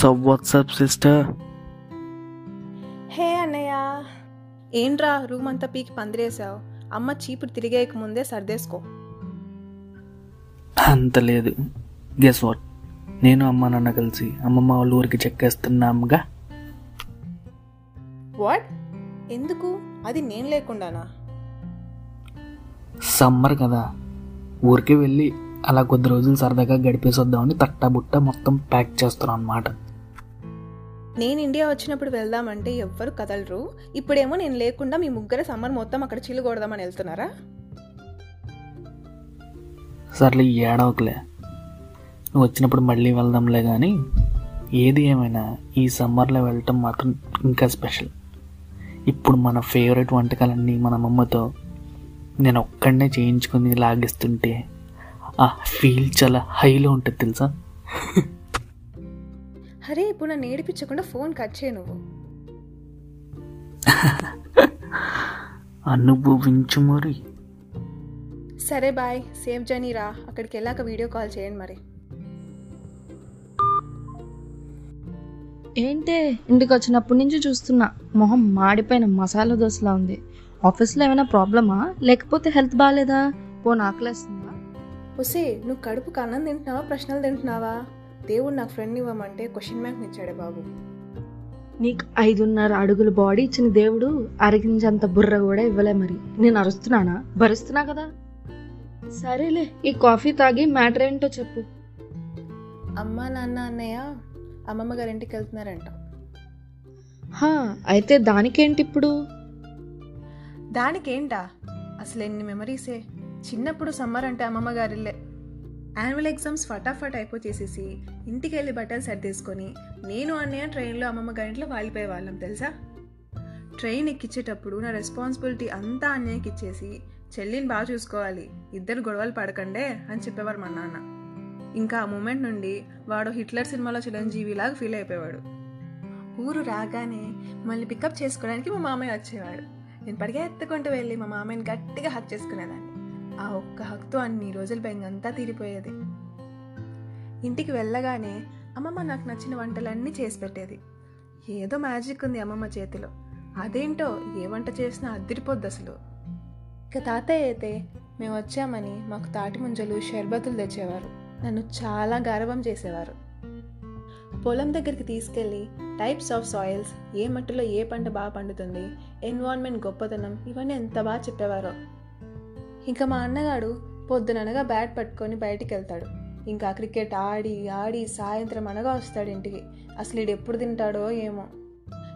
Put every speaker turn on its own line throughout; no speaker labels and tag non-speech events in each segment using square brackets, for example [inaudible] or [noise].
WhatsApp WhatsApp sister
హే అన్నయ్య ఏంట్రా room అంతా పీకి పందిరేసావు అమ్మ చీపురు తిరిగేయక ముందే సర్దేసుకో.
అంత లేదు. గెస్ వాట్ నేను అమ్మ నాన్న కలిసి అమ్మమ్మ వాళ్ళ ఊరికి చెక్కేస్తున్నాంగా.
వాట్ ఎందుకు? అది నేను లేకుండానా?
సమ్మర్ కదా. ఊరికి వెళ్ళి అలా కొద్ది రోజులు సరదాగా గడిపేసి వద్దామని తట్టా బుట్ట మొత్తం ప్యాక్ చేస్తున్నాం అనమాట
నేను ఇండియా వచ్చినప్పుడు వెళ్దామంటే ఎవ్వరు కదలరు. ఇప్పుడేమో నేను లేకుండా మీ ముగ్గురు సమ్మర్ మొత్తం అక్కడ చిల్లు కొడదామని వెళ్తున్నారా?
సర్లే ఈ ఏడవకులే. నువ్వు వచ్చినప్పుడు మళ్ళీ వెళ్దాంలే కానీ ఏది ఏమైనా ఈ సమ్మర్లో వెళ్ళటం మాత్రం ఇంకా స్పెషల్. ఇప్పుడు మన ఫేవరెట్ వంటకాలన్నీ మన అమ్మమ్మతో నేను ఒక్కడనే చేయించుకుని లాగిస్తుంటే ఆ ఫీల్ చాలా హైలో ఉంటుంది తెలుసా? [laughs]
అరే ఇప్పుడు నన్ను ఏడిపించకుండా ఫోన్ కట్ చేయ నువ్వు.
అనుభవించు మరి.
సరే బాయ్. సేఫ్ జర్నీ రా. అక్కడికి వెళ్ళాక వీడియో కాల్ చేయండి మరి.
ఏంటే? ఇంటికి వచ్చినప్పటి నుంచి చూస్తున్నా. మొహం మాడిపోయిన మసాలా దోశలా ఉంది. ఆఫీస్లో ఏమైనా ప్రాబ్లమా? లేకపోతే హెల్త్ బాగాలేదా? పో ఆకలేస్తుందా?
ఒసే నువ్వు కడుపుకు అన్నం తింటున్నావా? ప్రశ్నలు తింటున్నావా? దేవుడు నాకు ఫ్రెండ్ ఇవ్వమంటే క్వశ్చన్ మ్యాక్ ఇచ్చాడే బాబు.
నీకు ఐదున్నర అడుగుల బాడీ ఇచ్చిన దేవుడు అరిగించంత బుర్ర కూడా ఇవ్వలే మరి. నేను అరుస్తున్నానా? భరిస్తున్నా కదా? సరేలే ఈ కాఫీ తాగి మ్యాటర్ ఏంటో చెప్పు.
అమ్మ నాన్న అన్నయ్య అమ్మమ్మ గారింటికి వెళ్తున్నారంట.
హా అయితే దానికేంటి ఇప్పుడు?
దానికేంటా? అసలు ఎన్ని మెమరీసే చిన్నప్పుడు సమ్మర్ అంటే అమ్మమ్మ గారిల్లే. యాన్యువల్ ఎగ్జామ్స్ ఫటాఫట్ అయిపోచేసేసి ఇంటికి వెళ్ళి బట్టలు సర్దేసుకొని నేను అన్నయ్య ట్రైన్లో అమ్మమ్మ గారింట్లో వాలిపోయే వాళ్ళం తెలుసా? ట్రైన్ ఎక్కించేటప్పుడు నా రెస్పాన్సిబిలిటీ అంతా అన్నయ్యకి ఇచ్చేసి చెల్లిని బాగా చూసుకోవాలి ఇద్దరు గొడవలు పడకండే అని చెప్పేవారు మా నాన్న. ఇంకా ఆ మూమెంట్ నుండి వాడు హిట్లర్ సినిమాలో చిరంజీవిలాగా ఫీల్ అయిపోయేవాడు. ఊరు రాగానే మళ్ళీ పికప్ చేసుకోవడానికి మా మామయ్య వచ్చేవాడు. నేను పరిగెత్తుకుంటూ వెళ్ళి మా మామయ్యని గట్టిగా హక్ చేసుకునేదాన్ని. ఆ ఒక్క హక్తో అన్ని రోజుల బెంగంతా తీరిపోయేది. ఇంటికి వెళ్ళగానే అమ్మమ్మ నాకు నచ్చిన వంటలన్నీ చేసి పెట్టేది. ఏదో మ్యాజిక్ ఉంది అమ్మమ్మ చేతిలో. అదేంటో ఏ వంట చేసినా అదిరిపోద్ది అసలు. ఇక తాతయ్య అయితే మేము వచ్చామని మాకు తాటి ముంజలు షర్బతులు తెచ్చేవారు. నన్ను చాలా గర్వం చేసేవారు. పొలం దగ్గరికి తీసుకెళ్ళి టైప్స్ ఆఫ్ సాయిల్స్ ఏ మట్టిలో ఏ పంట బాగా పండుతుంది ఎన్విరాన్మెంట్ గొప్పతనం ఇవన్నీ ఎంత బాగా చెప్పేవారో. ఇంకా మా అన్నగాడు పొద్దుననగా బ్యాట్ పట్టుకొని బయటికి వెళ్తాడు ఇంకా క్రికెట్ ఆడి ఆడి సాయంత్రం అనగా వస్తాడు ఇంటికి. అసలు ఇడు ఎప్పుడు తింటాడో ఏమో.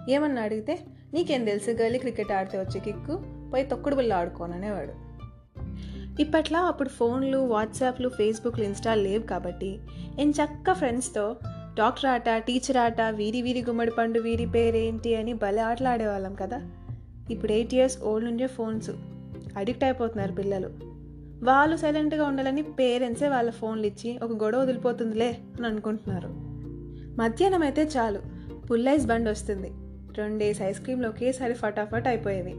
ఏమన్నా అడిగితే నీకేం తెలుసు గల్లీ క్రికెట్ ఆడితే వచ్చే కిక్కు? పోయి తొక్కుడు బిల్ల ఆడుకోననేవాడు ఇప్పట్లో అప్పుడు ఫోన్లు వాట్సాప్లు ఫేస్బుక్లు ఇన్స్టాల్ లేవు కాబట్టి నేను చక్క ఫ్రెండ్స్తో డాక్టర్ ఆట టీచర్ ఆట వీరి వీరి గుమ్మడి పండు వీరి పేరేంటి అని భలే ఆటలు ఆడేవాళ్ళం కదా. ఇప్పుడు ఎయిట్ ఇయర్స్ ఓల్డ్ నుండే ఫోన్స్. అడిక్ట్ అయిపోతున్నారు పిల్లలు. వాళ్ళు సైలెంట్గా ఉండాలని పేరెంట్సే వాళ్ళ ఫోన్లు ఇచ్చి ఒక గొడవ వదిలిపోతుందిలే అని అనుకుంటున్నారు. మధ్యాహ్నం అయితే చాలు పుల్లైస్ బండి వస్తుంది. రెండేసి ఐస్ క్రీమ్లు ఒకేసారి ఫటాఫట్ అయిపోయేవి.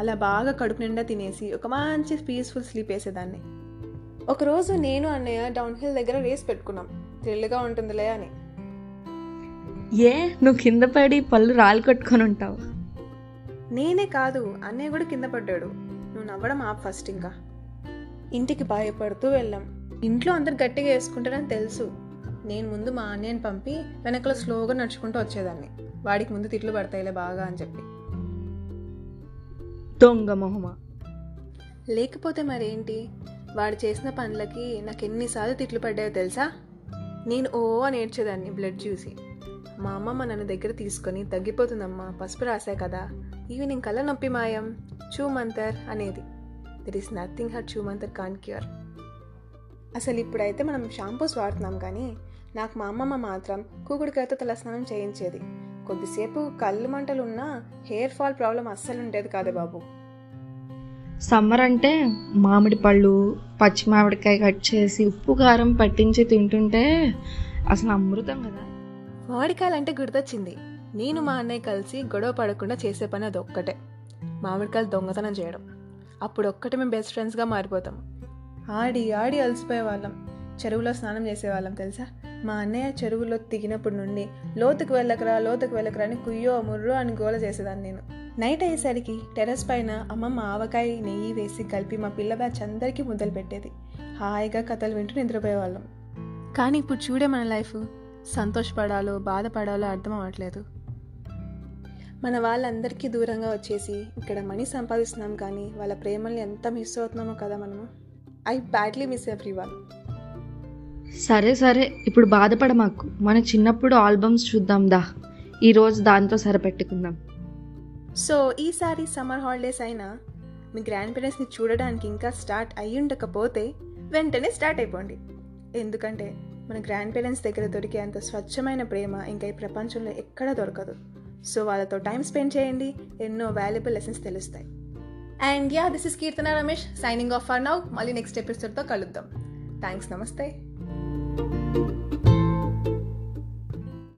అలా బాగా కడుపు నిండా తినేసి ఒక మంచి పీస్ఫుల్ స్లీప్ వేసేదాన్ని. ఒకరోజు నేను అన్నయ్య డౌన్ హిల్ దగ్గర రేస్ పెట్టుకున్నాం. థ్రిల్గా ఉంటుందిలే అని.
ఏ? నువ్వు కింద పడి పళ్ళు రాళ్ళు కొట్టుకొని ఉంటావు.
నేనే కాదు అన్నయ్య కూడా కింద పడ్డాడు. నవ్వడం ఆప్ ఫస్ట్ ఇంకా. ఇంటికి భయపడుతూ వెళ్ళాం. ఇంట్లో అందరు గట్టిగా వేసుకుంటారని తెలుసు. నేను ముందు మా అన్నయ్యని పంపి వెనకలో స్లోగా నడుచుకుంటూ వచ్చేదాన్ని. వాడికి ముందు తిట్లు పడతాయిలే బాగా అని చెప్పి.
దొంగ మొహమా?
లేకపోతే మరేంటి? వాడు చేసిన పనులకి నాకు ఎన్నిసార్లు తిట్లు పడ్డాయో తెలుసా? నేను ఓ అని ఏడ్చేదాన్ని బ్లడ్ చూసి. మా అమ్మమ్మ నన్ను దగ్గర తీసుకొని తగ్గిపోతుందమ్మా పసుపు రాసా కదా. ఈవినింగ్ కళ్ళ నొప్పి మాయం. చూమంతర్ అనేది. There is nothing her chhoomantar can cure అసలు ఇప్పుడైతే మనం షాంపూస్ వాడుతున్నాం కానీ నాకు మా అమ్మమ్మ మాత్రం కూకుడికాయతో తలస్నానం చేయించేది. కొద్దిసేపు కళ్ళు మంటలు ఉన్నా హెయిర్ ఫాల్ ప్రాబ్లం అస్సలు ఉండేది కాదు బాబు.
సమ్మర్ అంటే మామిడి పళ్ళు పచ్చి మామిడికాయ కట్ చేసి ఉప్పు కారం పట్టించి తింటుంటే అసలు అమృతం కదా.
మామిడికాయలంటే గుర్తొచ్చింది. నేను మా అన్నయ్య కలిసి గొడవ పడకుండా చేసే పని అది ఒక్కటే మామిడికాయలు దొంగతనం చేయడం. అప్పుడు ఒక్కటే మేము బెస్ట్ ఫ్రెండ్స్గా మారిపోతాం. ఆడి ఆడి అలసిపోయే వాళ్ళం చెరువులో స్నానం చేసేవాళ్ళం తెలుసా? మా అన్నయ్య చెరువులో దిగినప్పటి నుండి లోతుకు వెళ్ళకరా లోతుకు వెళ్ళకరా అని కుయ్యో ముర్రో అని గోల చేసేదాన్ని నేను. నైట్ అయ్యేసరికి టెర్రస్ పైన అమ్మమ్మ ఆవకాయ నెయ్యి వేసి కలిపి మా పిల్ల బ్యాచ్ అందరికీ ముద్దలు పెట్టేది. హాయిగా కథలు వింటూ నిద్రపోయేవాళ్ళం. కానీ ఇప్పుడు చూడే మన లైఫ్ సంతోషపడాలో బాధపడాలో అర్థం అవ్వట్లేదు. మన వాళ్ళందరికీ దూరంగా వచ్చేసి ఇక్కడ మనీ సంపాదిస్తున్నాం కానీ వాళ్ళ ప్రేమల్ని ఎంత మిస్ అవుతున్నామో కదా మనము. I badly miss everyone
సరే సరే. ఇప్పుడు బాధపడ మాకు. మన చిన్నప్పుడు ఆల్బమ్స్ చూద్దాం దా. ఈరోజు దాంతో సరిపెట్టుకుందాం.
సో ఈసారి సమ్మర్ హాలిడేస్ అయినా మీ గ్రాండ్ పేరెంట్స్ని చూడడానికి ఇంకా స్టార్ట్ అయ్యి ఉండకపోతే వెంటనే స్టార్ట్ అయిపోండి. ఎందుకంటే మన గ్రాండ్ పేరెంట్స్ దగ్గర దొరికే అంత స్వచ్ఛమైన ప్రేమ ఇంకా ఈ ప్రపంచంలో ఎక్కడా దొరకదు. సో వాళ్ళతో టైం స్పెండ్ చేయండి. ఎన్నో వాల్యుబుల్ లెసన్స్ తెలుస్తాయి. And yeah this is Keerthana Ramesh signing off for now మళ్ళీ నెక్స్ట్ ఎపిసోడ్తో కలుద్దాం. థ్యాంక్స్ నమస్తే.